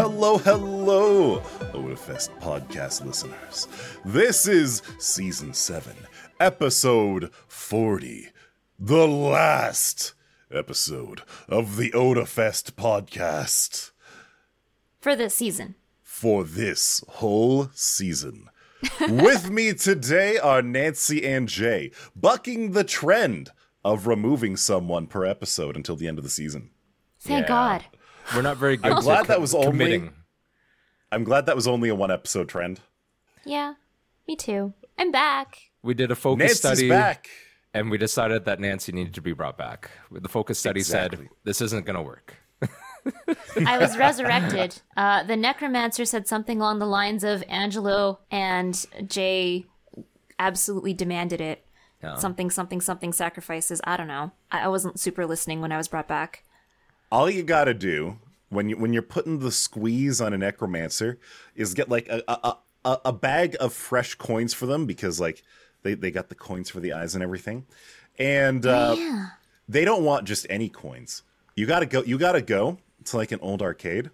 Hello, hello, Otafest podcast listeners. This is season 7, episode 40, the last episode of the Otafest podcast for this season. for this whole season. With me today are Nancy and Jay, bucking the trend of removing someone per episode until the end of the season. Thank Yeah. God. We're not very good. I'm glad that co- was only- committing. I'm glad that was only a one episode trend. Yeah, me too. I'm back. We did a focus Nancy's study, back. and we decided that Nancy needed to be brought back. The focus study Exactly. said this isn't going to work. I was resurrected. Uh, the necromancer said something along the lines of Angelo and Jay absolutely demanded it. Yeah. Something, something, something sacrifices. I don't know. I, I wasn't super listening when I was brought back. All you gotta do when you when you're putting the squeeze on a necromancer is get like a a, a, a bag of fresh coins for them because like they, they got the coins for the eyes and everything. And uh, yeah. they don't want just any coins. You gotta go you gotta go to like an old arcade.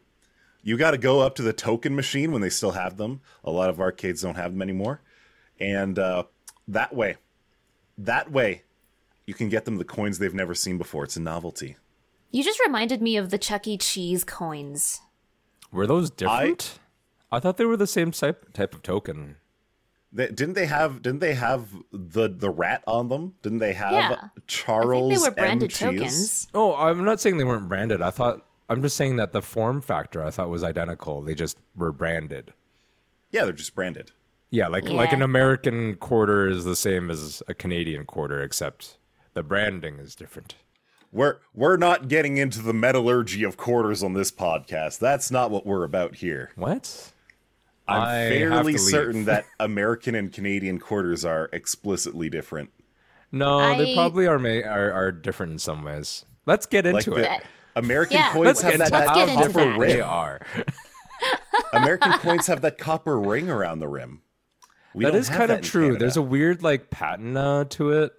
You gotta go up to the token machine when they still have them. A lot of arcades don't have them anymore. And uh, that way, that way, you can get them the coins they've never seen before. It's a novelty. You just reminded me of the Chuck E. Cheese coins. Were those different? I, thought they were the same type type of token. They, didn't they have? Didn't they have the the rat on them? Didn't they have Yeah. I Charles? think they were branded Cheese? tokens. Oh, I'm not saying they weren't branded. I thought I'm just saying that the form factor I thought was identical. They just were branded. Yeah, they're just branded. Yeah, like like an American quarter is the same as a Canadian quarter, except the branding is different. We're we're not getting into the metallurgy of quarters on this podcast. That's not what we're about here. What? I'm I fairly certain that American and Canadian quarters are explicitly different. No, they probably are, ma- are are different in some ways. Let's get into the it. American Yeah, coins Let's have get that, into Let's how get into different that. they ring. are. American coins have that copper ring around the rim. We That don't is have kind of true. Canada. There's a weird like patina to it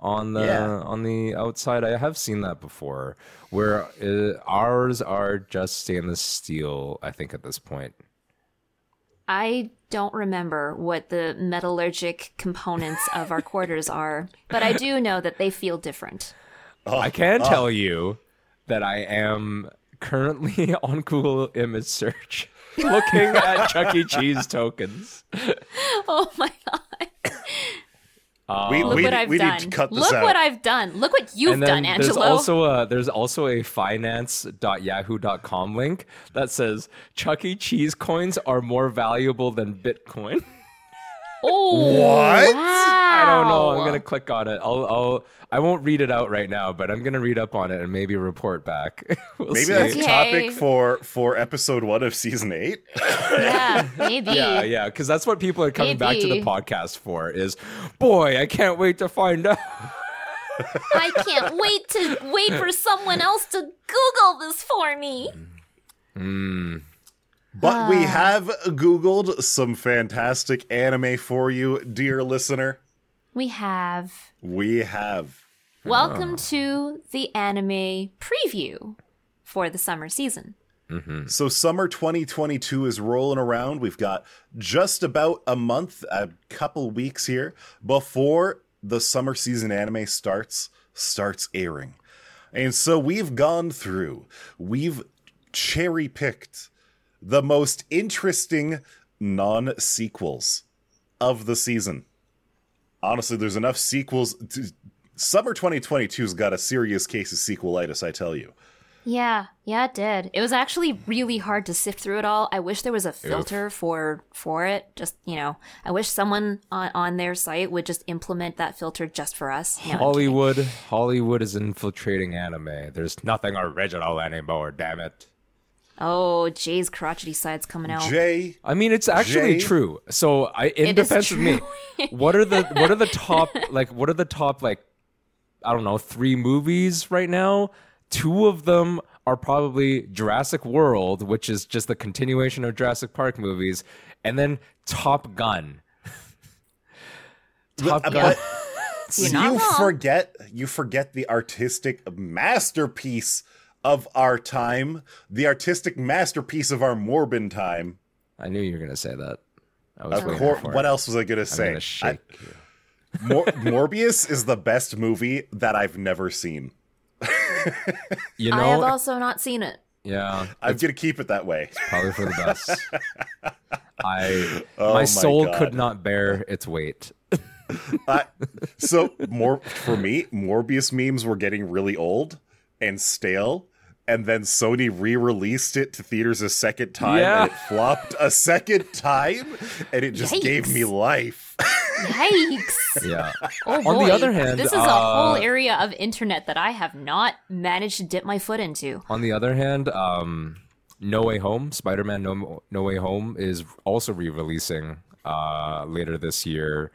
on the Yeah. on the outside. I have seen that before, where uh, ours are just stainless steel. I think at this point. I don't remember what the metallurgic components of our quarters are, but I do know that they feel different. Oh, I can tell you that I am currently on Google image search looking at Chuck E. Cheese tokens. Oh my god. Um, we, Look we, what I've we done. need to cut this Look out. what I've done. Look what you've and then done, there's Angelo. also a there's also a finance.yahoo.com link that says Chuck E. Cheese coins are more valuable than Bitcoin. oh, What? I don't know. I'm gonna click on it. I'll I'll I won't read it out right now, but I'm gonna read up on it and maybe report back. We'll Maybe see. that's a Okay. topic for for episode one of season eight. Yeah, maybe. yeah, yeah, because that's what people are coming back to the podcast for. Is boy, I can't wait to find out. I can't wait to wait for someone else to Google this for me. Mm. Mm. But Ah. we have Googled some fantastic anime for you, dear listener. We have. We have. Welcome to the anime preview for the summer season. So, summer 2022 is rolling around. We've got just about a month, a couple weeks here before the summer season anime starts starts airing. And so we've gone through, we've cherry picked the most interesting non sequels of the season. Honestly, there's enough sequels. To, summer 2022's got a serious case of sequelitis, I tell you. Yeah, yeah, it did. It was actually really hard to sift through it all. I wish there was a filter for for it. Just you know, I wish someone on on their site would just implement that filter just for us. No, Hollywood, Hollywood is infiltrating anime. There's nothing original anymore. Damn it. Oh, Jay's crotchety side's coming out. Jay, I mean, it's actually Jay? true. So, I in It is defense of me, what are the what are the top like what are the top like I don't know three movies right now? Two of them are probably Jurassic World, which is just the continuation of Jurassic Park movies, and then Top Gun. Top uh, But- Gun. You're you wrong. forget you forget the artistic masterpiece of our time, the artistic masterpiece of our Morbin time. I knew you were gonna say that. I was Of course, what else was I gonna I'm say? I- you. Mor- Morbius is the best movie that I've never seen. You know, I have also not seen it. yeah, I'm gonna keep it that way. probably for the best. I Oh my my soul God. could not bear its weight. I, so more for me, Morbius memes were getting really old and stale, and then Sony re-released it to theaters a second time, Yeah. and it flopped a second time, and it just gave me life. Yikes! Yeah. Oh On the other hand, this is a whole uh, area of internet that I have not managed to dip my foot into. On the other hand, um, No Way Home, Spider-Man No, no Way Home is also re-releasing uh, later this year,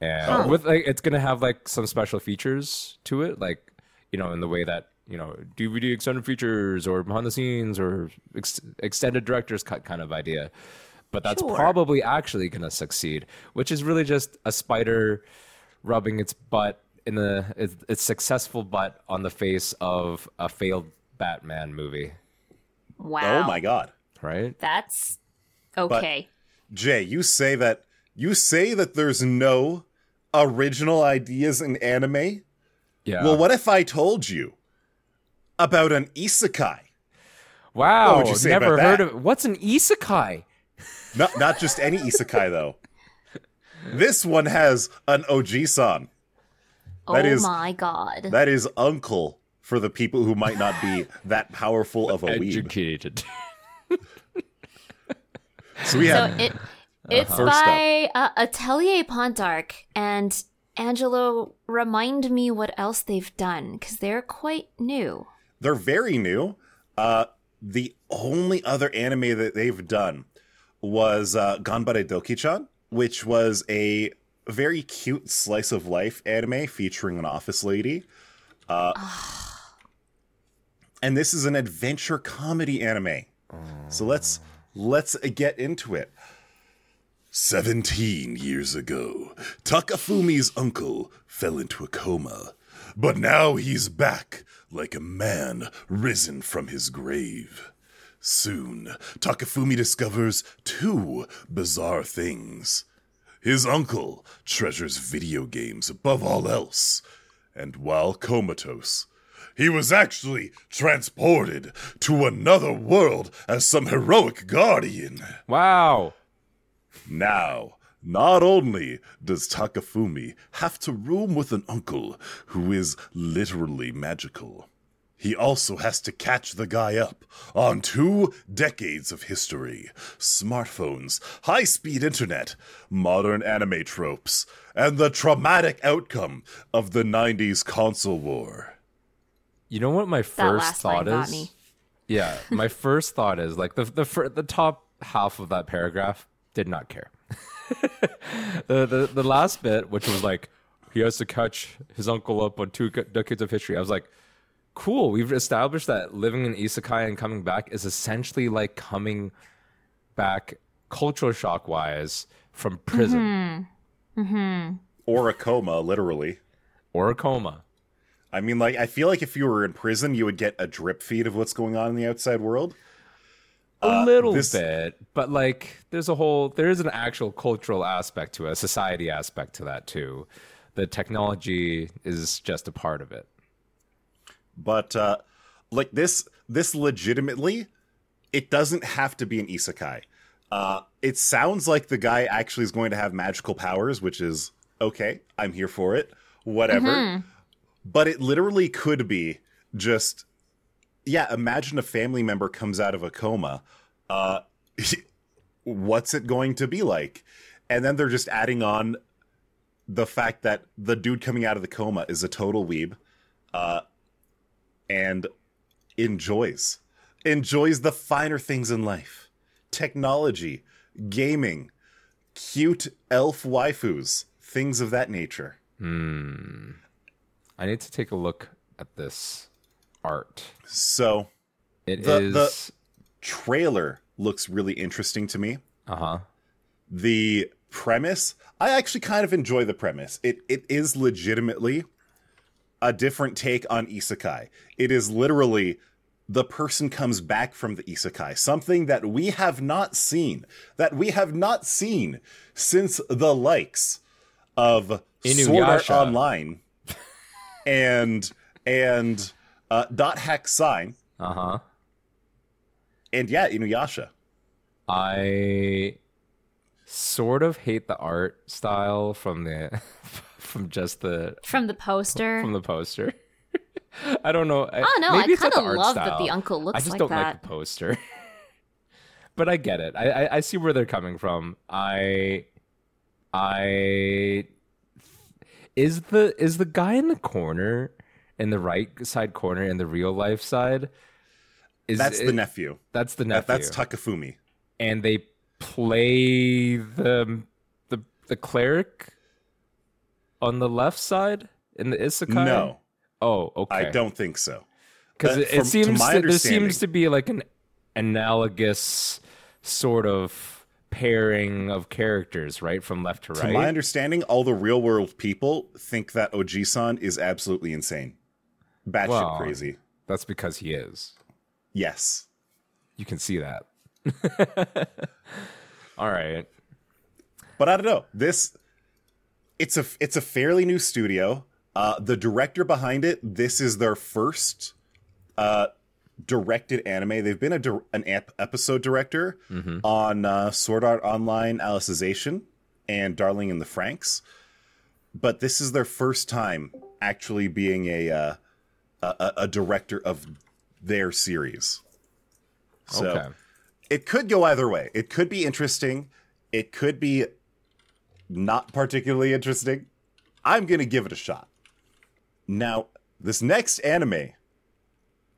and with like it's gonna have like some special features to it, like you know, in the way that you know DVD extended features or behind the scenes or ex- extended director's cut kind of idea. But that's Sure. probably actually gonna succeed, which is really just a spider rubbing its butt in the its, its successful butt on the face of a failed Batman movie, Wow. Oh my god, right? That's okay. Jay, you say that you say that there's no original ideas in anime. Yeah. Well, what if I told you about an isekai? wow. what would you say never about heard that? of what's an isekai? Not not just any isekai though. This one has an Oji-san. oh that is- my god. That is uncle for the people who might not be that powerful of a weeb. Educated. So we so have it it's Uh-huh. By uh, Atelier Pontdarc and Angelo. Remind me what else they've done because they're quite new. They're very new. Uh, the only other anime that they've done was uh, Ganbare Doki-chan, which was a very cute slice of life anime featuring an office lady. Uh, and this is an adventure comedy anime. So let's let's get into it. 17 years ago, Takafumi's uncle fell into a coma, but now he's back like a man risen from his grave. Soon, Takafumi discovers two bizarre things. His uncle treasures video games above all else, and while comatose, he was actually transported to another world as some heroic guardian. wow. Now, not only does Takafumi have to room with an uncle who is literally magical, he also has to catch the guy up on two decades of history smartphones, high speed internet, modern anime tropes, and the traumatic outcome of the 90s console war. You know what my That first last line thought got is? me. Yeah, my first thought is like the the the top half of that paragraph did not care. The, uh, the the last bit, which was like he has to catch his uncle up on two decades of history. I was like, cool. We've established that living in isekai and coming back is essentially like coming back cultural shock wise from prison mm-hmm. Mm-hmm. Or a coma, literally. or a coma. I mean, like, I feel like if you were in prison, you would get a drip feed of what's going on in the outside world. A little this- bit, but like there's a whole there is an actual cultural aspect to it, a society aspect to that too. The technology is just a part of it. but uh like this this legitimately it doesn't have to be an isekai uh it sounds like the guy actually is going to have magical powers which is okay i'm here for it whatever but it literally could be just yeah imagine a family member comes out of a coma uh what's it going to be like? And then they're just adding on the fact that the dude coming out of the coma is a total weeb uh and enjoys enjoys the finer things in life. Technology gaming cute elf waifus things of that nature. Hmm. I need to take a look at this art. so It The- is the- trailer looks really interesting to me uh huh. the premise i actually kind of enjoy the premise it it is legitimately a different take on isekai it is literally the person comes back from the isekai, something that we have not seen, that we have not seen since the likes of Sword Art Online and and uh, Dot Hack Sign Uh huh. and yeah, Inuyasha. I sort of hate the art style from the from just the From the poster. from the poster. I don't know. Oh, no, maybe I it's not the kinda art love that the uncle looks I just like don't that. like the poster. but I get it. I, I I see where they're coming from. I I is the is the guy in the corner in the right side corner in the real life side is That's the nephew. that's the That, nephew that's Takafumi. and they play the the the cleric on the left side in the isekai No, oh okay I don't think so. because Uh, it, it seems that there seems to be like an analogous sort of pairing of characters right from left to right. To my understanding, all the real world people think that Oji-san is absolutely insane. Batshit Well- crazy. that's because he is Yes. you can see that all right But I don't know. This it's a it's a fairly new studio. Uh the director behind it, this is their first uh directed anime. They've been a dir- an ep- episode director on uh, Sword Art Online Alicization and Darling in the Franxx. But this is their first time actually being a uh, a, a- a director of their series. So okay it could go either way. It could be interesting. It could be not particularly interesting. I'm going to give it a shot. Now, this next anime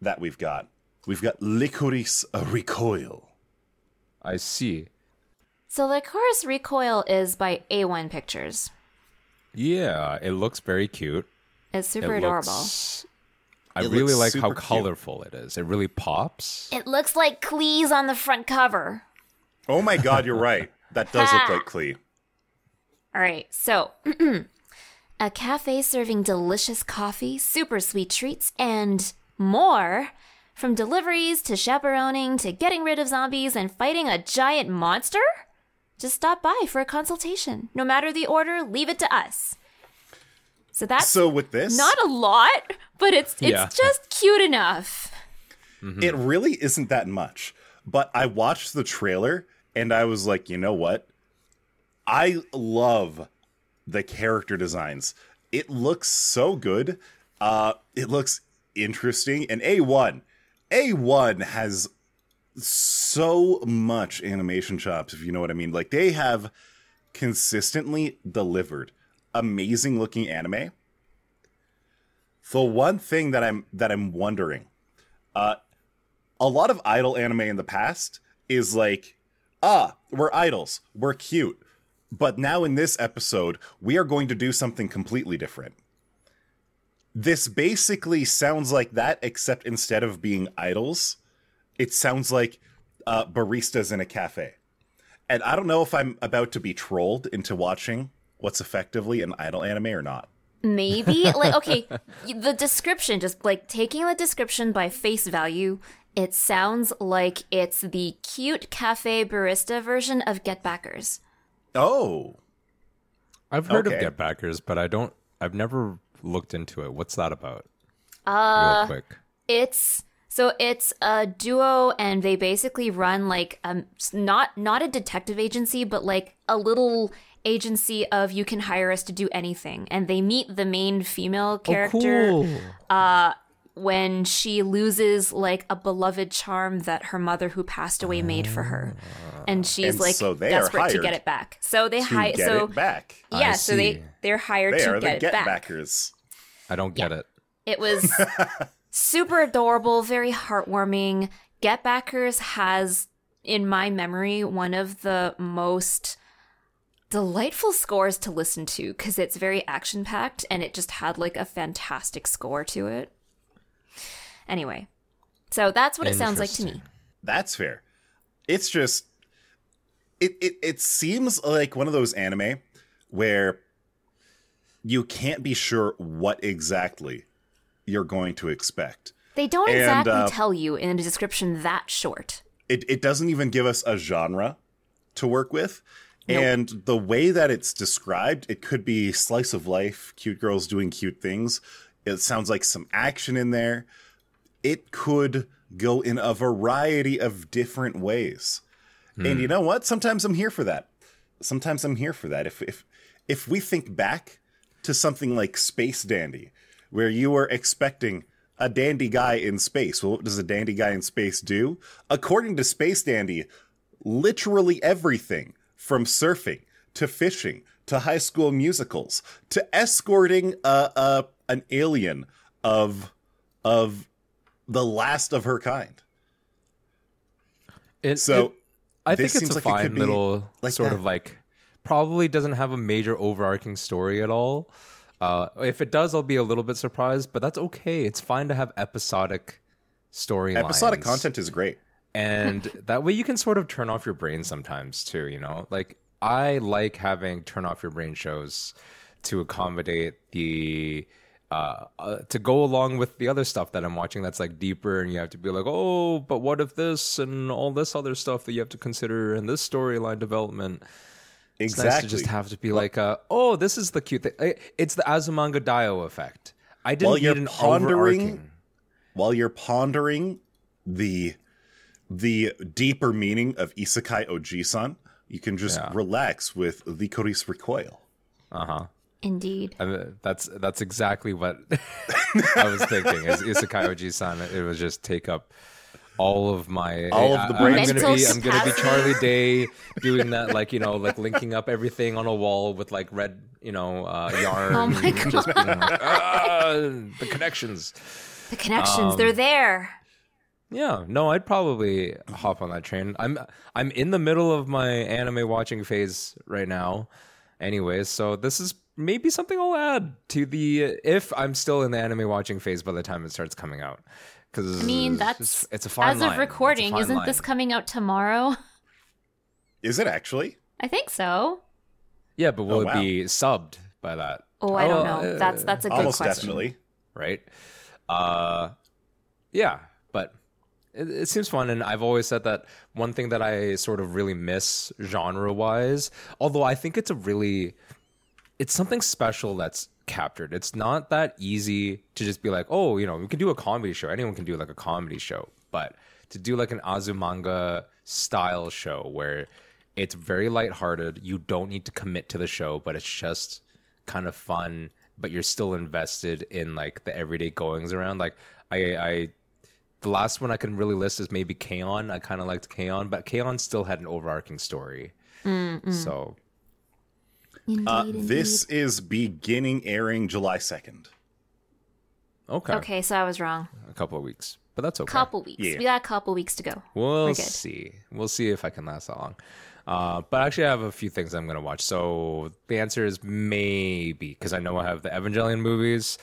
that we've got, we've got Lycoris Recoil. i see so the chorus recoil is by A1 Pictures. yeah it looks very cute It's super it adorable. looks I It really like how super cute. colorful it is. It really pops. It looks like Klee's on the front cover. Oh my god, you're right. That does look like Klee. All right, so a cafe serving delicious coffee, super sweet treats, and more. From deliveries to chaperoning to getting rid of zombies and fighting a giant monster? Just stop by for a consultation. No matter the order, leave it to us. So that's So with this, not a lot, but it's it's Yeah. just cute enough. it really isn't that much. But I watched the trailer and I was like, you know what? I love the character designs. It looks so good. Uh, it looks interesting. And A1, A1 has so much animation chops, if you know what I mean. Like they have consistently delivered amazing looking anime. The one thing that I'm that I'm wondering, uh, a lot of idol anime in the past is like, ah, we're idols, we're cute, but now in this episode we are going to do something completely different. This basically sounds like that, except instead of being idols, it sounds like uh, baristas in a cafe. And I don't know if I'm about to be trolled into watching what's effectively an idol anime or not. Maybe like okay, the description just like taking the description by face value, it sounds like it's the cute cafe barista version of Get Backers. Oh, I've heard Okay. of Get Backers, but I don't. I've never looked into it. What's that about? Uh, Real quick. It's so it's a duo, and they basically run like um not not a detective agency, but like a little agency of you can hire us to do anything, and they meet the main female oh, character Oh, cool. Uh, when she loses like a beloved charm that her mother who passed away made for her, and ah. she's And like so they are desperate to get it back. So they to hire. get So it back. yeah, so they they're hired They to are the get it get back. backers. I don't get it. It was super adorable, very heartwarming. Get Backers has, in my memory, one of the most delightful scores to listen to because it's very action packed and it just had like a fantastic score to it. Anyway, so that's what it sounds like to me. That's fair. It's just it, it it seems like one of those anime where you can't be sure what exactly you're going to expect. They don't And, exactly uh, tell you in a description that short. it, it doesn't even give us a genre to work with. And the way that it's described, it could be slice of life, cute girls doing cute things. It sounds like some action in there. It could go in a variety of different ways. And you hmm. know what? Sometimes I'm here for that. Sometimes I'm here for that. If if if we think back to something like Space Dandy, where you were expecting a dandy guy in space. Well, what does a dandy guy in space do? According to Space Dandy, literally everything from surfing to fishing to high school musicals to escorting a, a an alien of of the last of her kind. It, So it- I think it's a like fine be little like sort that. of like probably doesn't have a major overarching story at all. Uh, if it does, I'll be a little bit surprised, but that's okay. It's fine to have episodic storylines. episodic content is great. And that way you can sort of turn off your brain sometimes too you know? Like i like having turn off your brain shows to accommodate the uh, uh to go along with the other stuff that i'm watching that's like deeper and you have to be like oh but what if this and all this other stuff that you have to consider in this storyline development? It's Exactly. nice to just have to be like uh, oh this is the cute thing it's the azumanga daioh effect. I didn't While need you're an pondering overarching while you're pondering the the deeper meaning of Isekai Oji-san, you can just Yeah. relax with the Lycoris Recoil. uh-huh Indeed. I mean, that's that's exactly what I was thinking. Is Isekai Oji-san? It was just take up all of my All of the I- brain I'm gonna be I'm gonna be. Charlie Day doing that, like you know, like linking up everything on a wall with like red, you know, uh, yarn. Oh my and Just being like, "Ah, the connections. The connections, Um, they're there. Yeah, no, I'd probably hop on that train. I'm I'm in the middle of my anime watching phase right now, anyways. So this is maybe something I'll add to the if I'm still in the anime watching phase by the time it starts coming out. Because I mean, that's it's a fine as line. of recording. Isn't line. this coming out tomorrow? Is it actually? I think so. Yeah, but will Oh, it be subbed by that? Oh, I don't Oh, know. uh, That's that's a good Almost question. definitely. right? Uh, yeah, but it, it seems fun, and I've always said that one thing that I sort of really miss genre-wise, although I think it's a really, it's something special that's captured. It's not that easy to just be like, oh, you know, we can do a comedy show. Anyone can do like a comedy show, but to do like an Azumanga style show where it's very lighthearted, you don't need to commit to the show, but it's just kind of fun, but you're still invested in like the everyday goings around. Like I, I, the last one I can really list is maybe K-On! I kind of liked K-On!, but K-On! still had an overarching story. So Indeed, Uh, indeed. this is beginning airing July 2nd. okay, Okay, so I was wrong. a couple of weeks, but that's okay. A couple weeks. Yeah. We got a couple weeks to go. We'll see. We'll see if I can last that long. Uh, but actually, I have a few things I'm going to watch. So the answer is maybe because I know I have the Evangelion movies.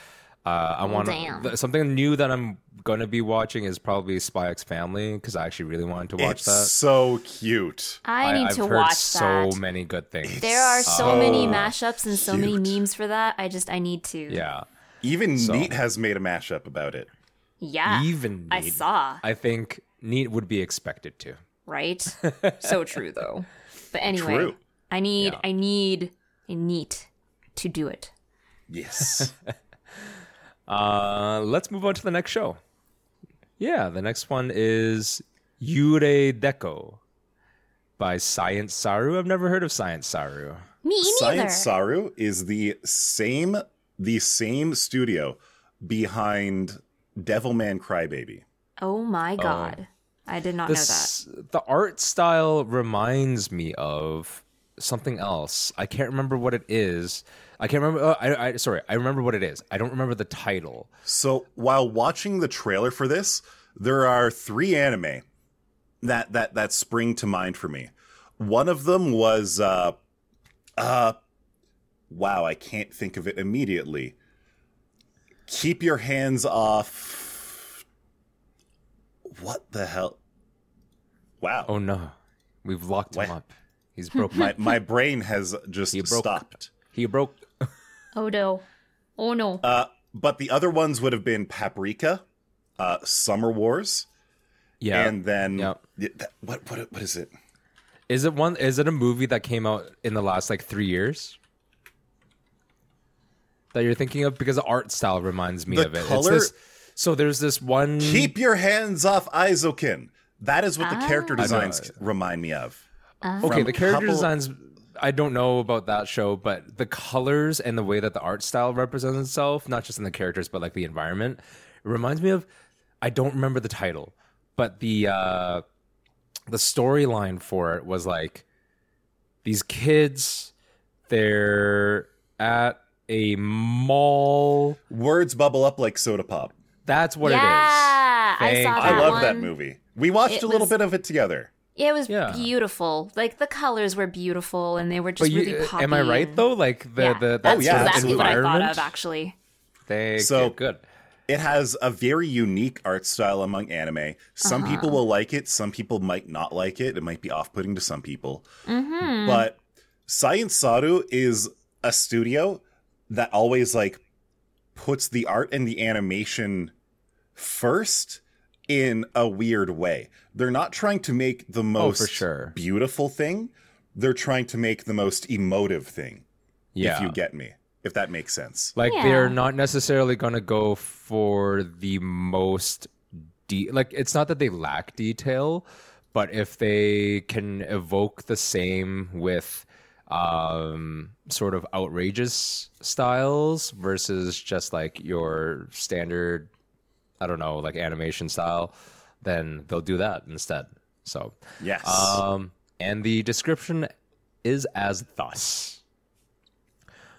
Uh, I want damn. th- something new that I'm going to be watching is probably Spy X Family because I actually really wanted to watch it's that. so cute. I need have to heard watch so that. many good things. There are so so many mashups and so many memes for that. I just I need to. yeah, Even Neat has made a mashup about it. Yeah. even I saw. I think neat would be expected to. Right? so true though. But anyway, True. I need Yeah. I need a neat to do it. Yes. Uh, let's move on to the next show. Yeah, the next one is Yurei Deco by Science Saru. I've never heard of Science Saru. Me neither. Science Saru is the same the same studio behind Devilman Crybaby. oh my god. I did not know that. This, the art style reminds me of something else. I can't remember what it is. I can't remember. Uh, I, I sorry. I remember what it is. I don't remember the title. So while watching the trailer for this, there are three anime that that that spring to mind for me. One of them was uh uh wow, I can't think of it immediately. Keep your hands off What the hell? Wow. Oh no, we've locked him up. He's broken. My my brain has just stopped. He broke. Oh no. Oh no. Uh, but the other ones would have been Paprika uh, Summer Wars, Yeah. and then yeah. Yeah, that- what what what is it? Is it one? Is it a movie that came out in the last like three years? That you're thinking of because the art style reminds me The of it. color- It's this, so there's this one. Keep your hands off Eizouken. That is what the character Ah. designs remind me of. okay, the character couple- designs. I don't know about that show, but the colors and the way that the art style represents itself, not just in the characters but like the environment, it reminds me of. I don't remember the title, but the uh, the storyline for it was like these kids. They're at a mall. Words bubble up like soda pop. That's what yeah, it is. I saw that I love one. that movie. We watched It a little was- bit of it together. It was Yeah. beautiful. Like the colors were beautiful, and they were just But you, really poppy. am I right and- though? Like the yeah, the that that's yeah, sort of exactly what I thought of. Actually, Thank So- you. Good. It has a very unique art style among anime. Some Uh-huh. people will like it, some people might not like it. It might be off putting to some people. mm-hmm. But Science Saru is a studio that always like puts the art and the animation first in a weird way. They're not trying to make the most Oh, sure. beautiful thing. They're trying to make the most emotive thing. Yeah. If you get me. If that makes sense. Like Yeah. they're not necessarily going to go for the most de- like it's not that they lack detail, but if they can evoke the same with um sort of outrageous styles versus just like your standard I don't know, like animation style, then they'll do that instead. So, Yes. um, and the description is as thus.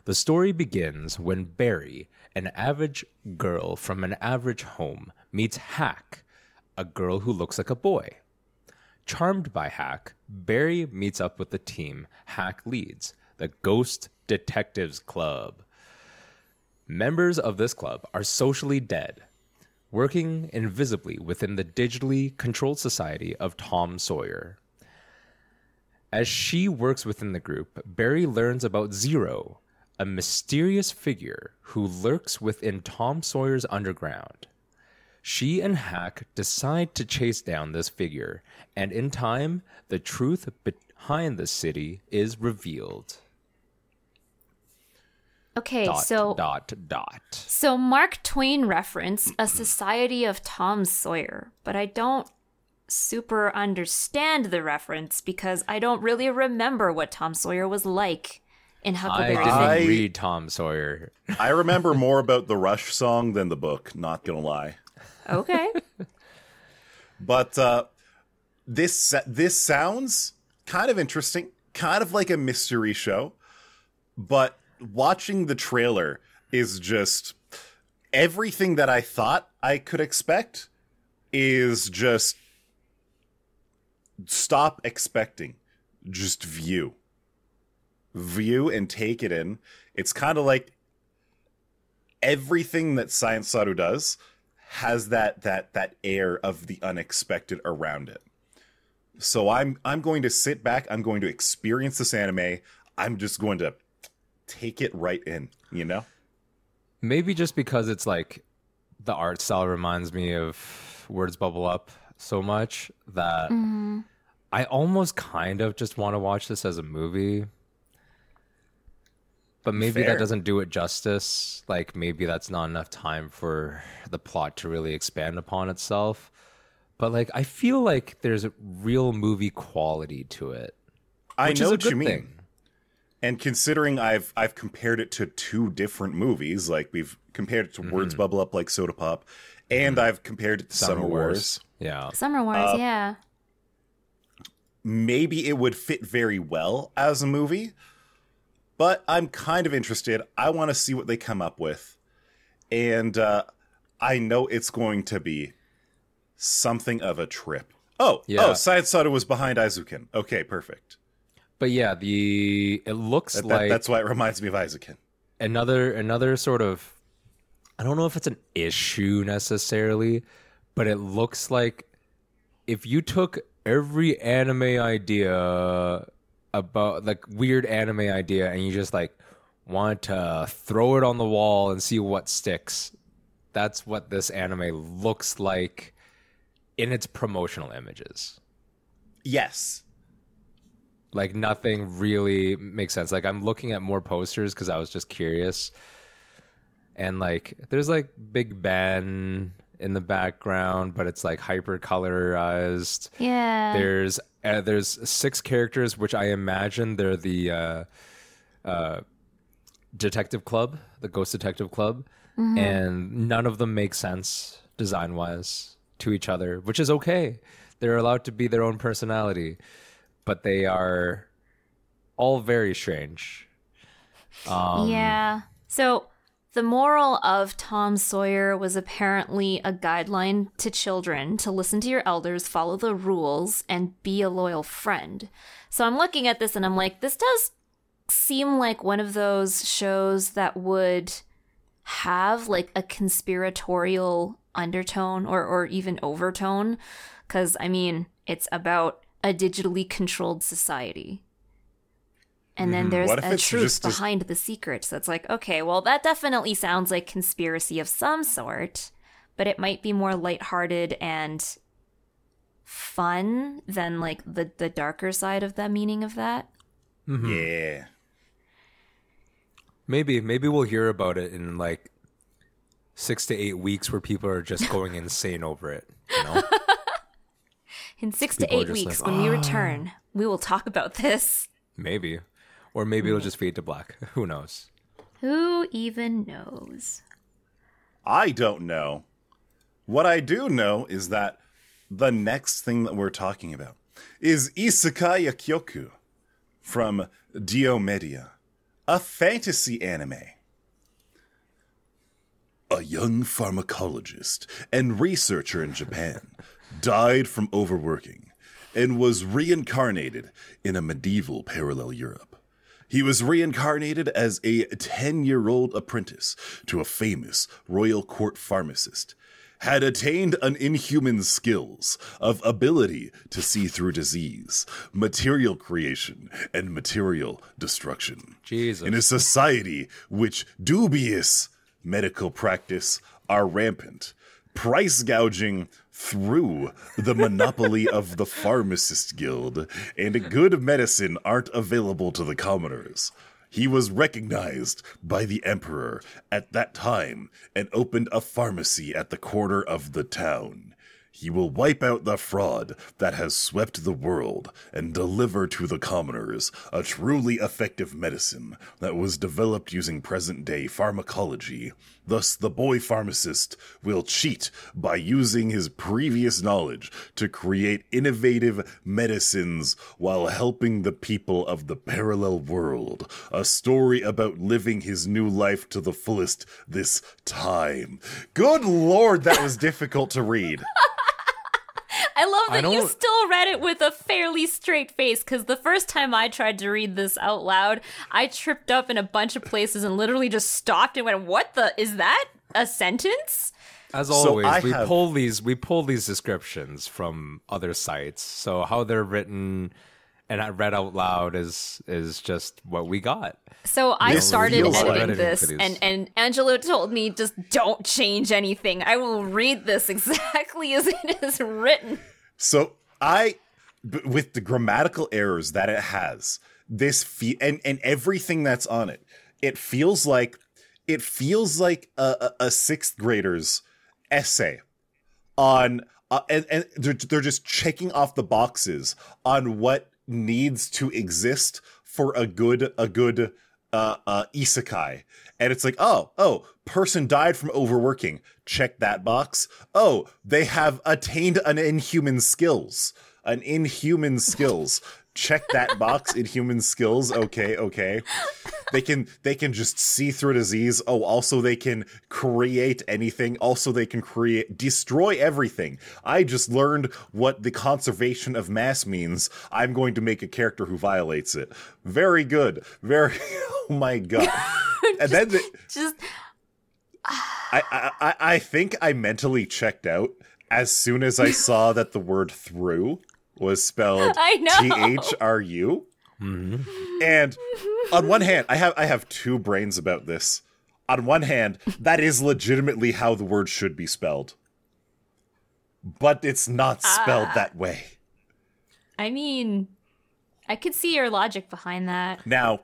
The story begins when Barry, an average girl from an average home, meets Hack, a girl who looks like a boy. Charmed by Hack, Barry meets up with the team Hack leads, the Ghost Detectives Club. Members of this club are socially dead, working invisibly within the digitally controlled society of Tom Sawyer. As she works within the group, Barry learns about Zero, a mysterious figure who lurks within Tom Sawyer's underground. She and Hack decide to chase down this figure, and in time, the truth behind the city is revealed. Okay, Dot, so dot, dot. so Mark Twain reference a society of Tom Sawyer, but I don't super understand the reference because I don't really remember what Tom Sawyer was like in I didn't Finn. I- read Tom Sawyer. I remember more about the Rush song than the book, not gonna lie. Okay. But uh, this this sounds kind of interesting, kind of like a mystery show. But watching the trailer is just everything that I thought I could expect is just stop expecting, just view, view and take it in. It's kind of like everything that Science Saru does has that that that air of the unexpected around it. So I'm I'm going to sit back, I'm going to experience this anime. I'm just going to take it right in, you know? Maybe just because it's like the art style reminds me of Words Bubble Up so much that mm-hmm. I almost kind of just want to watch this as a movie. But maybe Fair. that doesn't do it justice. Like maybe that's not enough time for the plot to really expand upon itself. But like I feel like there's a real movie quality to it. I know what you mean. thing. And considering I've I've compared it to two different movies, like we've compared it to Mm-hmm. Words Bubble Up like Soda Pop, and I've compared it to Summer, Wars. Yeah. Summer Wars, Uh, yeah. maybe it would fit very well as a movie, but I'm kind of interested. I want to see what they come up with. And uh, I know it's going to be something of a trip. Oh, Yeah. oh, Science Saru was behind Eizouken. Okay, perfect. But yeah, the it looks That, that- like that's why it reminds me of Eizouken. another another sort of I don't know if it's an issue necessarily, but it looks like if you took every anime idea about like weird anime idea and you just like want to throw it on the wall and see what sticks, that's what this anime looks like in its promotional images. Yes. Like nothing really makes sense. Like I'm looking at more posters because I was just curious. And like there's like Big Ben in the background, but it's like hyper colorized. Yeah. There's uh, there's six characters, which I imagine they're the uh, uh, detective club, the Ghost Detective Club, and none of them make sense design wise to each other, which is okay. They're allowed to be their own personality, but they are all very strange. Um, yeah. So the moral of Tom Sawyer was apparently a guideline to children to listen to your elders, follow the rules, and be a loyal friend. So I'm looking at this and I'm like, this does seem like one of those shows that would have like a conspiratorial undertone or, or even overtone. Because, I mean, it's about a digitally controlled society. And then mm-hmm. there's a truth just a- behind the secret. So it's like, okay, well, that definitely sounds like conspiracy of some sort, but it might be more lighthearted and fun than like the, the darker side of the meaning of that. Mm-hmm. Yeah. Maybe maybe we'll hear about it in like six to eight weeks, where people are just going insane over it. You know. In six People to eight weeks, like, when we ah. return, we will talk about this. Maybe. Or maybe it'll just fade to black. Who knows? Who even knows? I don't know. What I do know is that the next thing that we're talking about is Isekai Yakkyoku from Diomedéa, a fantasy anime. A young pharmacologist and researcher in Japan died from overworking and was reincarnated in a medieval parallel Europe. He was reincarnated as a 10 year old apprentice to a famous royal court pharmacist, had attained an inhuman skills of ability to see through disease, material creation, and material destruction. Jesus. In a society which dubious medical practice are rampant, price gouging through the monopoly of the pharmacist guild, and good medicine aren't available to the commoners. He was recognized by the emperor at that time and opened a pharmacy at the corner of the town. He will wipe out the fraud that has swept the world and deliver to the commoners a truly effective medicine that was developed using present day pharmacology. Thus, the boy pharmacist will cheat by using his previous knowledge to create innovative medicines while helping the people of the parallel world. A story about living his new life to the fullest this time. Good lord, that was difficult to read. I love I that you still read it with a fairly straight face because the first time I tried to read this out loud, I tripped up in a bunch of places and literally just stopped and went, What the? Is that a sentence? As always, I we have- pull these we pull these descriptions from other sites. So how they're written and I read out loud is is just what we got. So I This started feels like- editing Editing this, and, and Angelo told me just don't change anything. I will read this exactly as it is written. So I, with the grammatical errors that it has, this fe- and and everything that's on it, it feels like it feels like a, a, a sixth grader's essay on, uh, and and they're, they're just checking off the boxes on what needs to exist for a good a good uh, uh, isekai. And it's like, oh, oh, person died from overworking. Check that box. Oh, they have attained an inhuman skills. An inhuman skills. Check that box. in human skills. Okay, okay. They can they can just see through disease. Oh, also they can create anything. Also they can create destroy everything. I just learned what the conservation of mass means. I'm going to make a character who violates it. Very good. Very oh my god. and then the, Just I I I think I mentally checked out as soon as I saw that the word through was spelled T H R U. And on one hand, I have I have two brains about this. on one hand, that is legitimately how the word should be spelled. But it's not spelled Ah. that way. I mean, I could see your logic behind that. Now,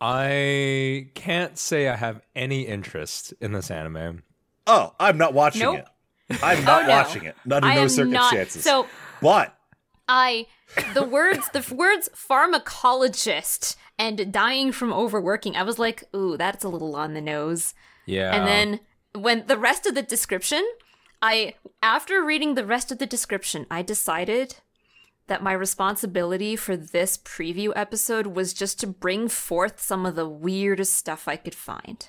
I can't say I have any interest in this anime. oh, I'm not watching Nope. it. I'm not Oh, no. watching it. Under I no circumstances. not. So but I, the words, the words pharmacologist and dying from overworking. I was like, ooh, that's a little on the nose. Yeah. And then when the rest of the description, I after reading the rest of the description, I decided that my responsibility for this preview episode was just to bring forth some of the weirdest stuff I could find.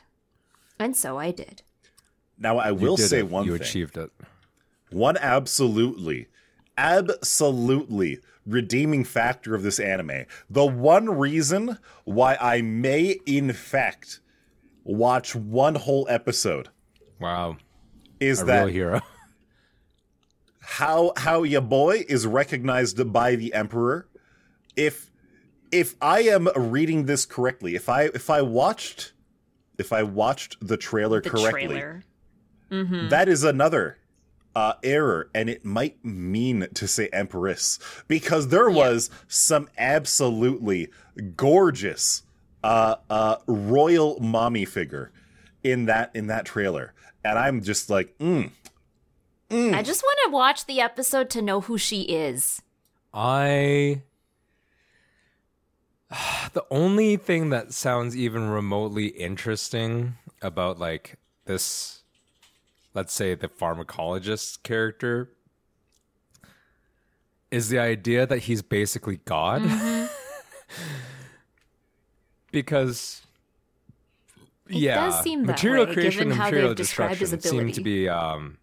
And so I did. now I will did say it. one You thing. achieved it. One absolutely, absolutely redeeming factor of this anime. The one reason why I may, in fact, watch one whole episode Wow. is A that real hero. how how your boy is recognized by the emperor. If if I am reading this correctly, if I if I watched if I watched the trailer The correctly, trailer. Mm-hmm. That is another uh, error, and it might mean to say empress because there was some absolutely gorgeous uh, uh, royal mommy figure in that in that trailer, and I'm just like, mm, I just want to watch the episode to know who she is. I. The only thing that sounds even remotely interesting about like this, let's say the pharmacologist character, is the idea that he's basically God. because. yeah, does seem that material way, creation given and material they've described his destruction seem to be um,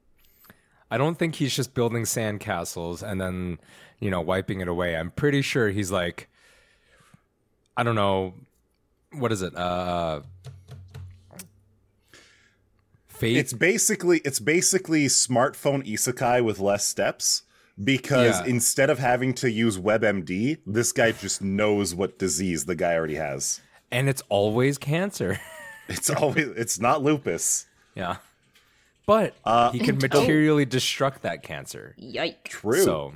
I don't think he's just building sandcastles and then, you know, wiping it away. I'm pretty sure he's like, I don't know, what is it? Uh, fate. it's basically it's basically smartphone isekai with less steps. Because Yeah. instead of having to use WebMD, this guy just knows what disease the guy already has. and it's always cancer. It's always it's not lupus. yeah. But Uh, he can and- materially destruct that cancer. Yikes. True. So,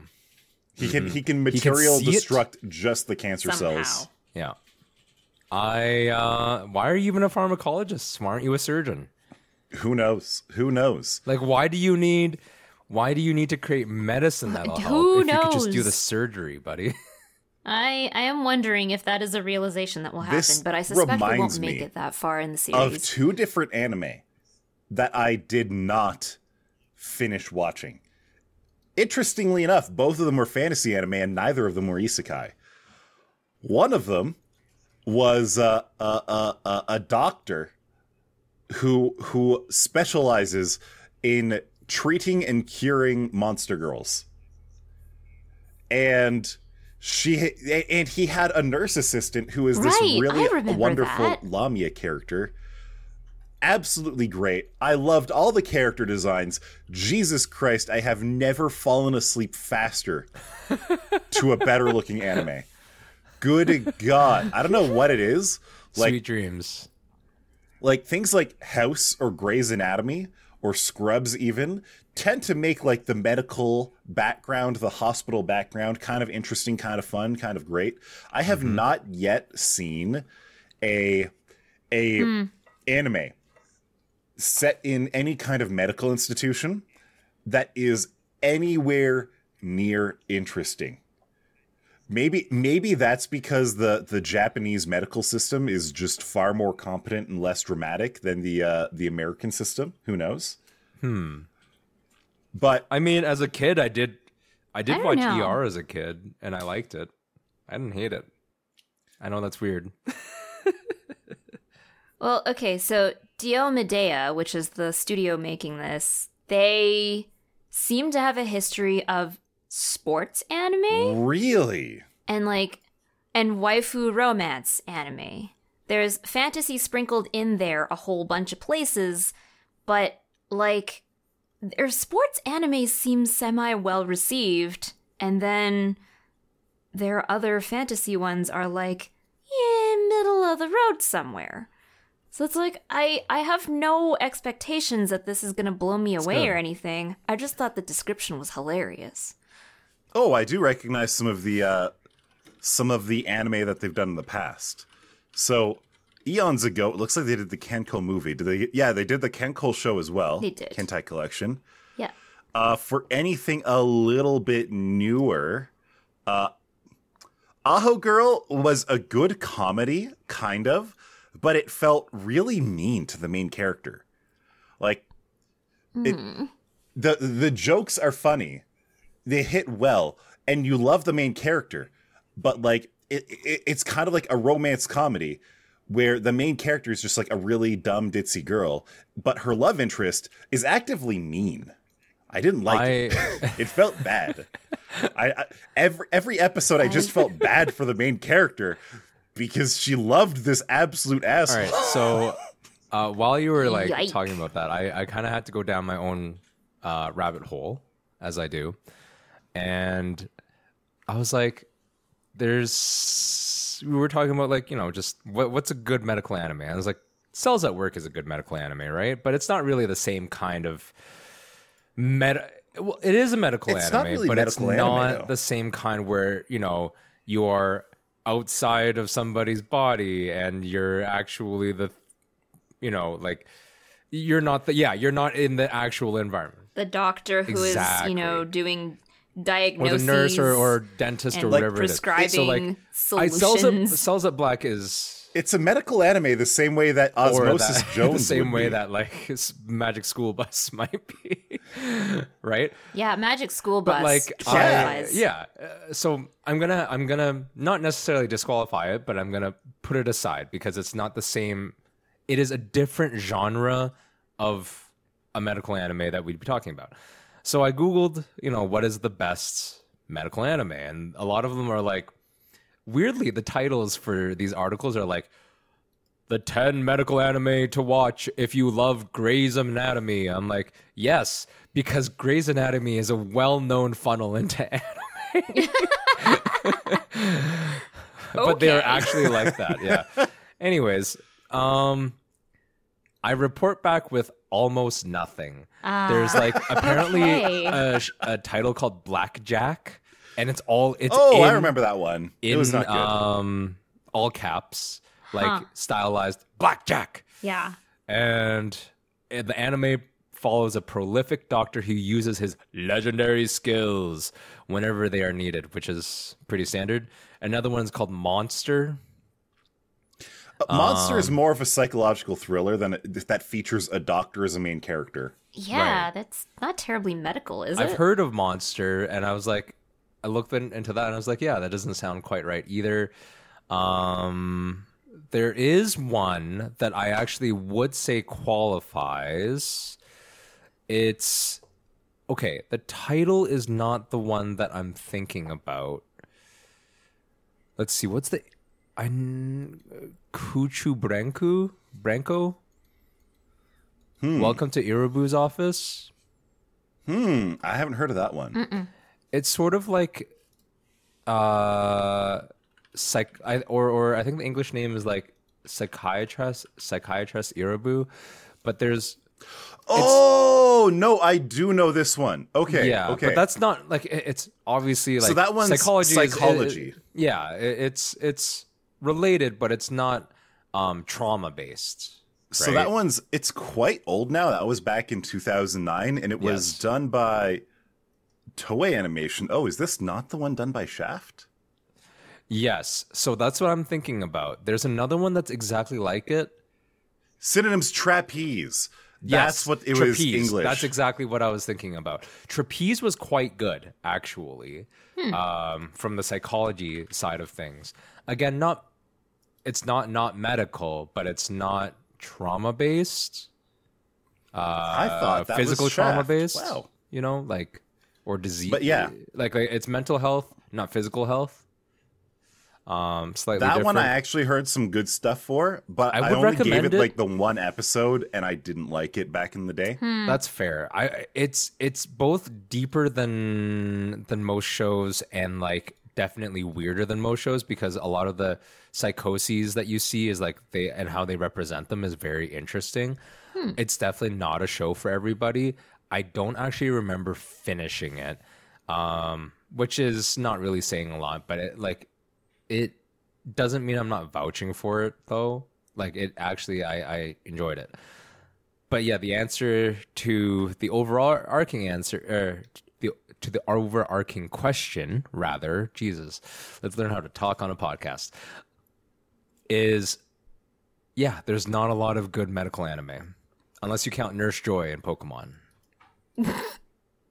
He can he can can material see it? destruct just the cancer Somehow. cells. yeah. I, uh, why are you even a pharmacologist? Why aren't you a surgeon? Who knows? Who knows? Like, why do you need? Why do you need to create medicine that'll help Who if you could just do the surgery, buddy? I I am wondering if that is a realization that will happen, This but I suspect we won't reminds make me it that far in the series. Of two different anime that I did not finish watching. Interestingly enough, both of them were fantasy anime and neither of them were isekai. One of them was uh, a, a, a, a doctor who who specializes in treating and curing monster girls. And she and he had a nurse assistant who is Right, this I really wonderful that. Lamia character. Absolutely great. I loved all the character designs. Jesus Christ, I have never fallen asleep faster to a better looking anime. Good God. I don't know what it is. Like Sweet dreams. Like things like House or Grey's Anatomy or Scrubs even tend to make like the medical background, the hospital background kind of interesting, kind of fun, kind of great. I have mm-hmm. not yet seen a a hmm. anime set in any kind of medical institution that is anywhere near interesting. Maybe maybe that's because the the Japanese medical system is just far more competent and less dramatic than the uh, the American system. Who knows? Hmm. But I mean, as a kid, I did, I I did don't watch know. ER as a kid, and I liked it. I didn't hate it. I know that's weird. Well, okay, so Diomedéa, which is the studio making this, they seem to have a history of sports anime really, and like and waifu romance anime. There's fantasy sprinkled in there a whole bunch of places, but like their sports anime seems semi well received, and then their other fantasy ones are like, yeah, middle of the road somewhere. So it's like I I have no expectations that this is gonna blow me away or anything. I just thought the description was hilarious. Oh, I do recognize some of the uh, some of the anime that they've done in the past. So eons ago, it looks like they did the KanColle movie. Did they? Yeah, they did the KanColle show as well. They did. Kantai Collection. Yeah. Uh, for anything a little bit newer, uh, Aho Girl was a good comedy, kind of, but it felt really mean to the main character. Like, it, the the jokes are funny, they hit well, and you love the main character, but like it, it it's kind of like a romance comedy where the main character is just like a really dumb ditzy girl, but her love interest is actively mean. I didn't like it. It felt bad. I, I every every episode I just felt bad for the main character because she loved this absolute All asshole. right, so uh, while you were like Yike. talking about that, I, I kind of had to go down my own uh, rabbit hole, as I do, and I was like, "There's." We were talking about like you know just what what's a good medical anime. I was like, "Cells at Work" is a good medical anime, right? But it's not really the same kind of meta. Well, it is a medical It's not anime, really but medical it's anime, not though. the same kind where you know you are outside of somebody's body and you're actually the you know like you're not the yeah you're not in the actual environment The doctor who is Exactly. you know, doing or diagnoses. the nurse or, or dentist or whatever it is prescribing so like I, cells at, cells at black is It's a medical anime the same way that or Osmosis that, Jones the same would way be. that like magic school bus might be right yeah, Magic School but Bus. like I, yeah uh, so i'm gonna i'm gonna not necessarily disqualify it but i'm gonna put it aside because it's not the same it is a different genre of a medical anime that we'd be talking about so i googled you know what is the best medical anime and a lot of them are like weirdly the titles for these articles are like the 10 medical anime to watch if you love Grey's Anatomy. I'm like, yes, because Grey's Anatomy is a well known funnel into anime. but they're actually like that, yeah. Anyways, um, I report back with almost nothing. There's like apparently Okay. a, a title called Blackjack, and it's all it's Oh, I remember that one. in it was not good. um all caps, like Huh. stylized blackjack. Yeah. And uh, the anime follows a prolific doctor who uses his legendary skills whenever they are needed, which is pretty standard. Another one's called Monster. Monster um, is more of a psychological thriller than it, that features a doctor as a main character. Yeah, Right. that's not terribly medical, is it? I've heard of Monster, and I was like, I looked in, into that, and I was like, yeah, that doesn't sound quite right either. Um, there is one that I actually would say qualifies. It's okay. The title is not the one that I'm thinking about. Let's see. What's the I Kuchu Branku Branko? Welcome to Irabu's office. Hmm, I haven't heard of that one. it's sort of like uh psych I, or or I think the English name is like psychiatrist psychiatrist Irabu but there's Oh no, I do know this one. Okay, yeah okay. but that's not like it- it's obviously like So that one's psychology is- psychology. it- yeah it- it's it's related but it's not um trauma based so that one's it's quite old now. That was back in 2009, and it was Yes. done by Toei Animation. Oh, is this not the one done by Shaft? yes so that's what I'm thinking about there's another one that's exactly like it Synonyms trapeze. Yes, That's what it was. English. That's exactly what I was thinking about. Trapeze was quite good, actually, um, from the psychology side of things. Again, not it's not not medical, but it's not trauma based. I thought that physical was trauma based. Wow. you know, like or disease. But yeah. like, like it's mental health, not physical health. Um, slightly That one I actually heard some good stuff for, but I I, would only gave it, it. like the one episode, and I didn't like it back in the day. That's fair. I it's it's both deeper than than most shows and like definitely weirder than most shows because a lot of the psychoses that you see is like they and how they represent them is very interesting. It's definitely not a show for everybody. I don't actually remember finishing it, um, which is not really saying a lot, but it like it doesn't mean I'm not vouching for it though. Like it actually, I, I enjoyed it. But yeah, the answer to the overall arcing answer, er, the to the overarching question, rather, Jesus, let's learn how to talk on a podcast. Is yeah, there's not a lot of good medical anime, unless you count Nurse Joy and Pokemon.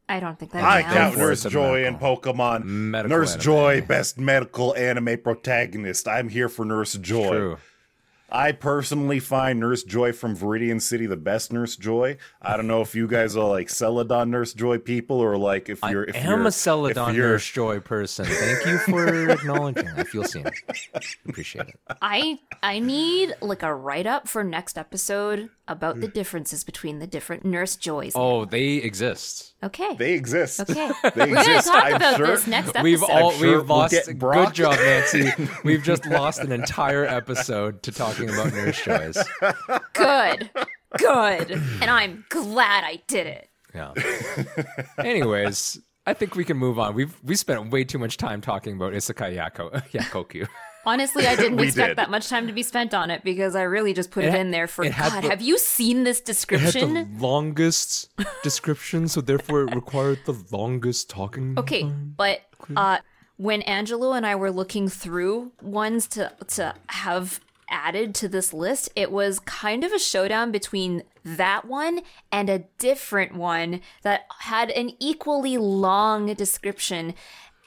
I don't think that I counts. count for Nurse Joy and Pokemon. medical Nurse anime. Joy, best medical anime protagonist. I'm here for Nurse Joy. True. I personally find Nurse Joy from Viridian City the best Nurse Joy. I don't know if you guys are like Celadon Nurse Joy people or like if you're. I if am you're, a Celadon you're- Nurse Joy person. Thank you for acknowledging. I feel seen. Appreciate it. I I need like a write up for next episode about the differences between the different nurse joys. Oh, they exist. okay. They exist. okay. They We're gonna exist. talk I'm about sure. this next episode. We've all sure we've we'll lost. Good job, Nancy. we've just lost an entire episode to talking about nurse joys. good. Good. And I'm glad I did it. Yeah. Anyways, I think we can move on. We've we spent way too much time talking about Isekai Yako Yakkyoku. Honestly, I didn't expect did. that much time to be spent on it because I really just put it, It ha- in there for God. the- have you seen this description? It had description? the longest description, so therefore it required the longest talking. Okay, but uh, when Angelo and I were looking through ones to to have added to this list, it was kind of a showdown between that one and a different one that had an equally long description.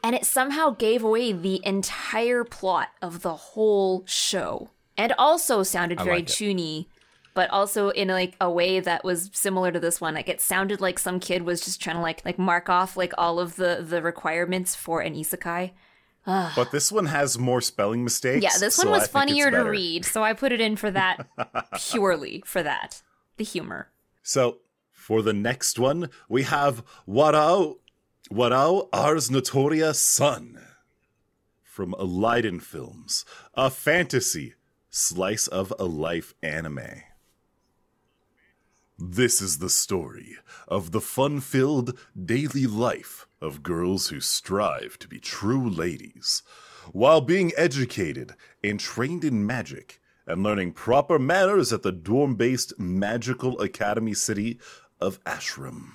And it somehow gave away the entire plot of the whole show. And also sounded very like but also in like a way that was similar to this one. Like it sounded like some kid was just trying to like like mark off like all of the the requirements for an isekai. Ah. But this one has more spelling mistakes. Yeah, this one so was funnier to read, so I put it in for that purely for that. The humor. So for the next one, we have Warau Warau Ars Notoria Sun from Liden Films, a fantasy slice of a life anime. This is the story of the fun filled daily life of girls who strive to be true ladies, while being educated and trained in magic and learning proper manners at the dorm based magical academy city of Ashram.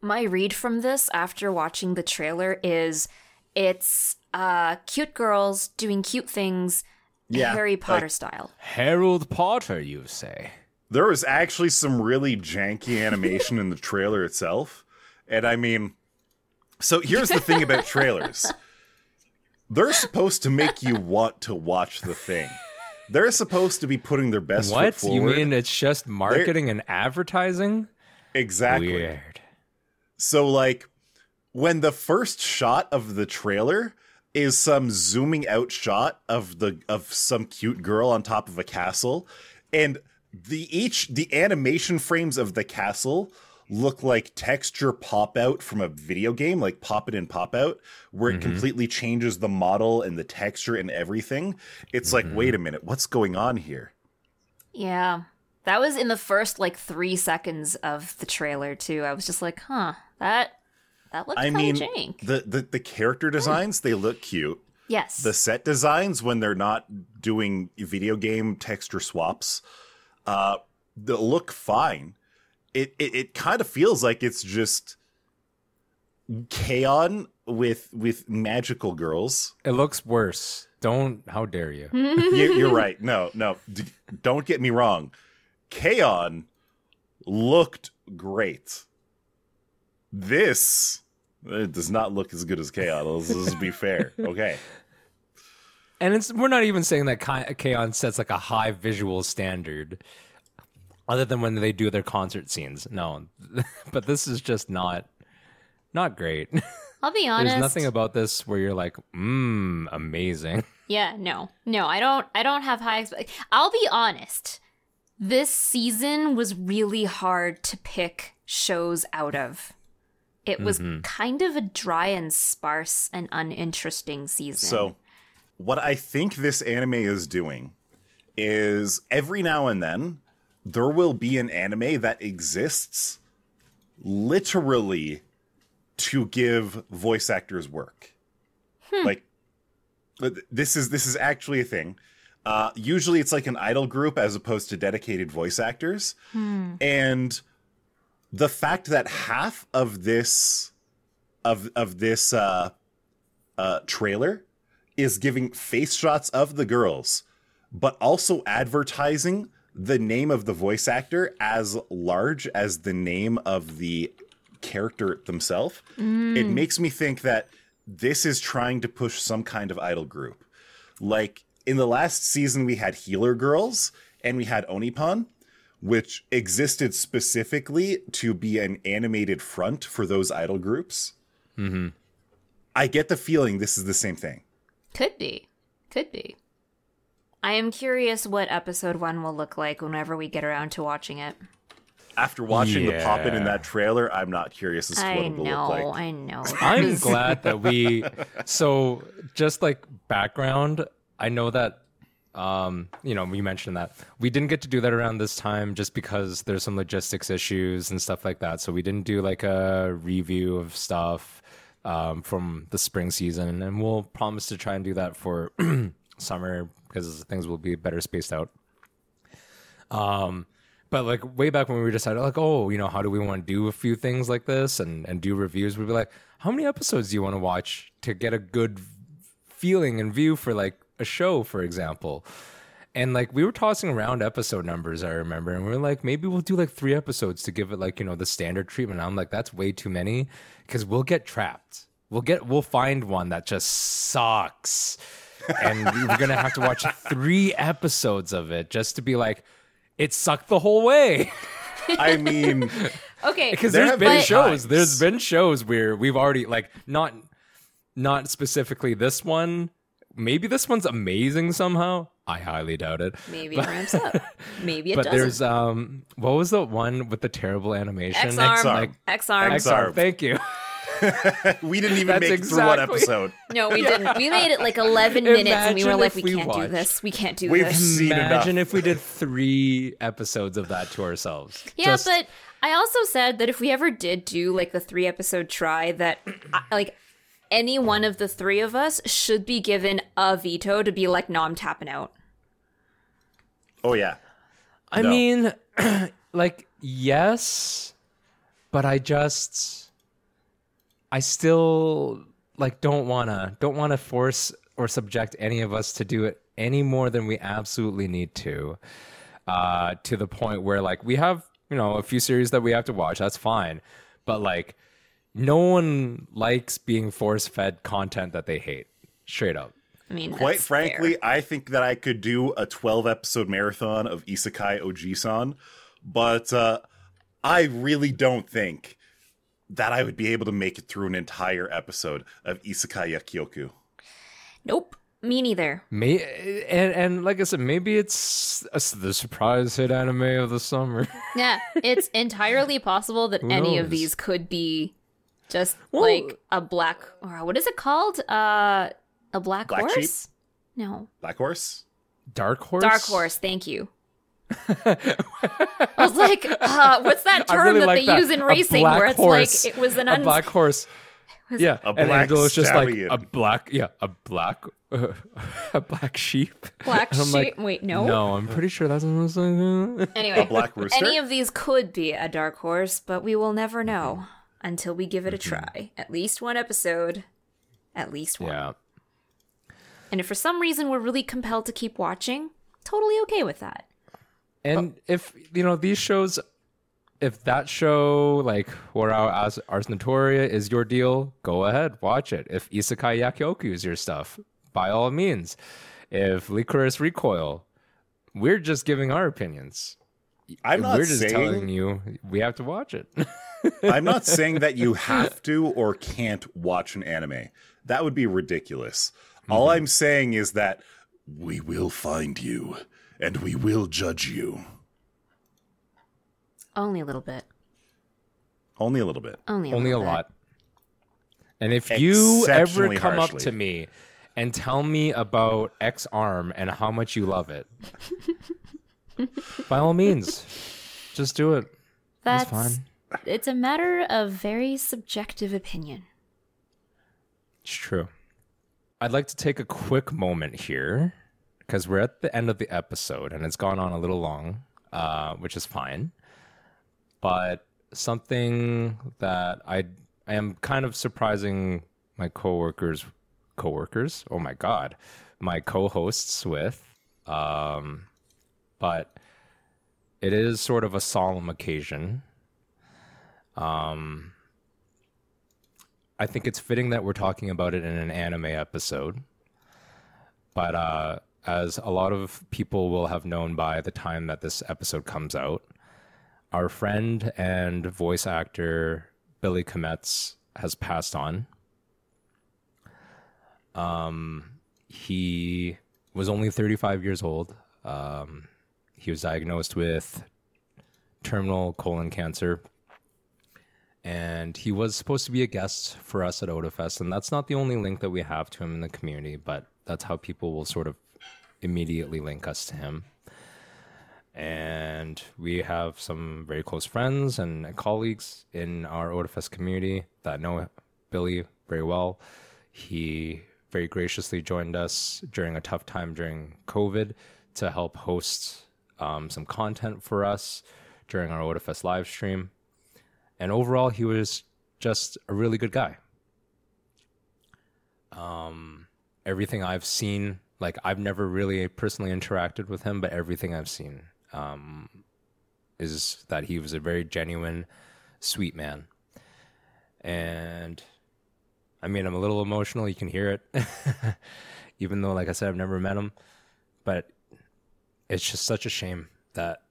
My read from this after watching the trailer is it's uh cute girls doing cute things Yeah, Harry Potter like- style. Harold Potter, you say? There was actually some really janky animation in the trailer itself. And I mean, so here's the thing about trailers they're supposed to make you want to watch the thing. They're supposed to be putting their best What foot you mean? It's just marketing and advertising? exactly. Weird. So like when the first shot of the trailer is some zooming out shot of the of some cute girl on top of a castle and the each the animation frames of the castle look like texture pop out from a video game like pop it and pop out where it mm-hmm. completely changes the model and the texture and everything it's like mm-hmm. wait a minute what's going on here Yeah. That was in the first like three seconds of the trailer too. I was just like, huh, that that looks i kind mean of jank. the, the the character hmm. designs they look cute yes. the set designs when they're not doing video game texture swaps uh they look fine it it, it kind of feels like it's just K-On with with magical girls. It looks worse. Don't. How dare you? you, you're right. No no. D- don't get me wrong. K-On looked great. This it does not look as good as K-On. Let's, let's be fair. Okay. And it's we're not even saying that Ki- K-On sets like a high visual standard, other than when they do their concert scenes. No, but this is just not not great. I'll be honest. There's nothing about this where you're like, mmm, amazing. Yeah, no, no, I don't. I don't have high. Expe- I'll be honest. This season was really hard to pick shows out of it was mm-hmm. kind of a dry and sparse and uninteresting season. So, what I think this anime is doing is every now and then there will be an anime that exists literally to give voice actors work. Like th- this is this is actually a thing. Uh, usually it's like an idol group as opposed to dedicated voice actors. And the fact that half of this of of this uh, uh, trailer is giving face shots of the girls, but also advertising the name of the voice actor as large as the name of the character themselves. It makes me think that this is trying to push some kind of idol group. Like in the last season, we had Healer Girls and we had Onipan, which existed specifically to be an animated front for those idol groups. Mm-hmm. I get the feeling this is the same thing. Could be. Could be. I am curious what episode one will look like whenever we get around to watching it. After watching the pop in in that trailer, I'm not curious as to what I it will know, look like. I know. I'm glad that we. So, just like background, I know that, um, you know, we mentioned that we didn't get to do that around this time just because there's some logistics issues and stuff like that. So we didn't do like a review of stuff um, from the spring season, and we'll promise to try and do that for summer because things will be better spaced out. Um, but like way back when we decided, like, oh, you know, how do we want to do a few things like this and and do reviews? We'd be like, how many episodes do you want to watch to get a good feeling and view for like a show, for example? And like we were tossing around episode numbers, I remember, and we were like, maybe we'll do like three episodes to give it like you know the standard treatment. I'm like, that's way too many because we'll get trapped. We'll get we'll find one that just sucks, and we're gonna have to watch three episodes of it just to be like, it sucked the whole way. I mean, okay, Because There there's have been been shows, there's been shows where we've already like not not specifically this one. Maybe this one's amazing somehow. I highly doubt it. maybe it ramps up. Maybe it but doesn't. there's um what was the one with the terrible animation? X arm, Ex-Arm. X arm. X- Ex-Arm, Ex-Arm. Thank you. we didn't even That's make it through one episode. No, we didn't. We made it like 11 minutes and we were like, we we can't do this. We can't do We've this. seen enough. Imagine if we did three episodes of that to ourselves. Yeah, Just- but I also said that if we ever did do like the three episode try, that I- like any one of the three of us should be given a veto to be like, no, I'm tapping out. Oh yeah, I No. mean, like, yes, but I just, I still like don't wanna, don't wanna force or subject any of us to do it any more than we absolutely need to. Uh, to the point where like we have, you know, a few series that we have to watch. That's fine, but like, no one likes being force fed content that they hate. Straight up. I mean, quite frankly, fair. I think that I could do a 12 episode marathon of Isekai Oji-san, but uh, I really don't think that I would be able to make it through an entire episode of Isekai Yakkyoku. nope, me neither. May and and like I said, maybe it's a, the surprise hit anime of the summer. Yeah, it's entirely possible that any of these could be just Well- like a black or what is it called? Uh, a black, Black horse? sheep? No, Black Horse? Dark horse. dark horse. Thank you. I was like, uh, what's that term really that like they that. use in A racing where it's horse. like it was an a black horse. Yeah, A and black Angela's just stallion. like a black, yeah, a black, uh, a black sheep. black sheep? like, Wait, no. No, I'm pretty sure that's what it's like. Anyway, Black Rooster? any of these could be a dark horse, but we will never know Mm-hmm. until we give it a try. At least one episode. At least one. Yeah, And if for some reason we're really compelled to keep watching, totally okay with that. And if you know these shows, if that show like or as Ars Notoria is your deal, go ahead, watch it. If Isekai Yakkyoku is your stuff, by all means. If Lycoris Recoil, we're just giving our opinions. I'm not we're just telling saying you we have to watch it. I'm not saying that you have to or can't watch an anime. That would be ridiculous. All Mm-hmm. I'm saying is that we will find you and we will judge you. Only a little bit. Only a little bit. Only a, Only a bit. lot. And if you ever Exceptionally come up to me and tell me about Ex-Arm and how much you love it, by all means, just do it. That's fine. It's a matter of very subjective opinion. It's true. I'd like to take a quick moment here because we're at the end of the episode and it's gone on a little long, uh, which is fine. But something that I I am kind of surprising my coworkers, coworkers. Oh my god, my co-hosts with. Um, but it is sort of a solemn occasion. Um, I think it's fitting that we're talking about it in an anime episode. But uh, as a lot of people will have known by the time that this episode comes out, our friend and voice actor Billy Kametz has passed on. Um, he was only 35 years old. Um, he was diagnosed with terminal colon cancer and he was supposed to be a guest for us at Otafest, and that's not the only link that we have to him in the community, but that's how people will sort of immediately link us to him. And we have some very close friends and colleagues in our Otafest community that know Billy very well. He very graciously joined us during a tough time during COVID to help host um, some content for us during our Otafest live stream and overall he was just a really good guy um everything i've seen like i've never really personally interacted with him but everything i've seen um is that he was a very genuine sweet man. And i mean i'm a little emotional you can hear it even though like i said i've never met him. But it's just such a shame that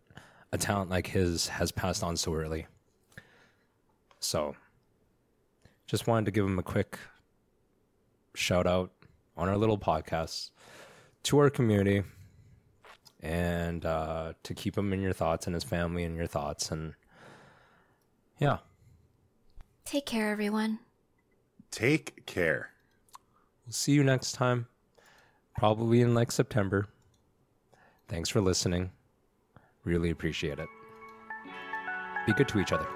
a talent like his has passed on so early. So, just wanted to give him a quick shout out on our little podcast to our community and uh, to keep him in your thoughts and his family in your thoughts. And yeah, Take care, everyone. Take care. we'll see you next time, probably in like September. Thanks for listening. Really appreciate it. Be good to each other.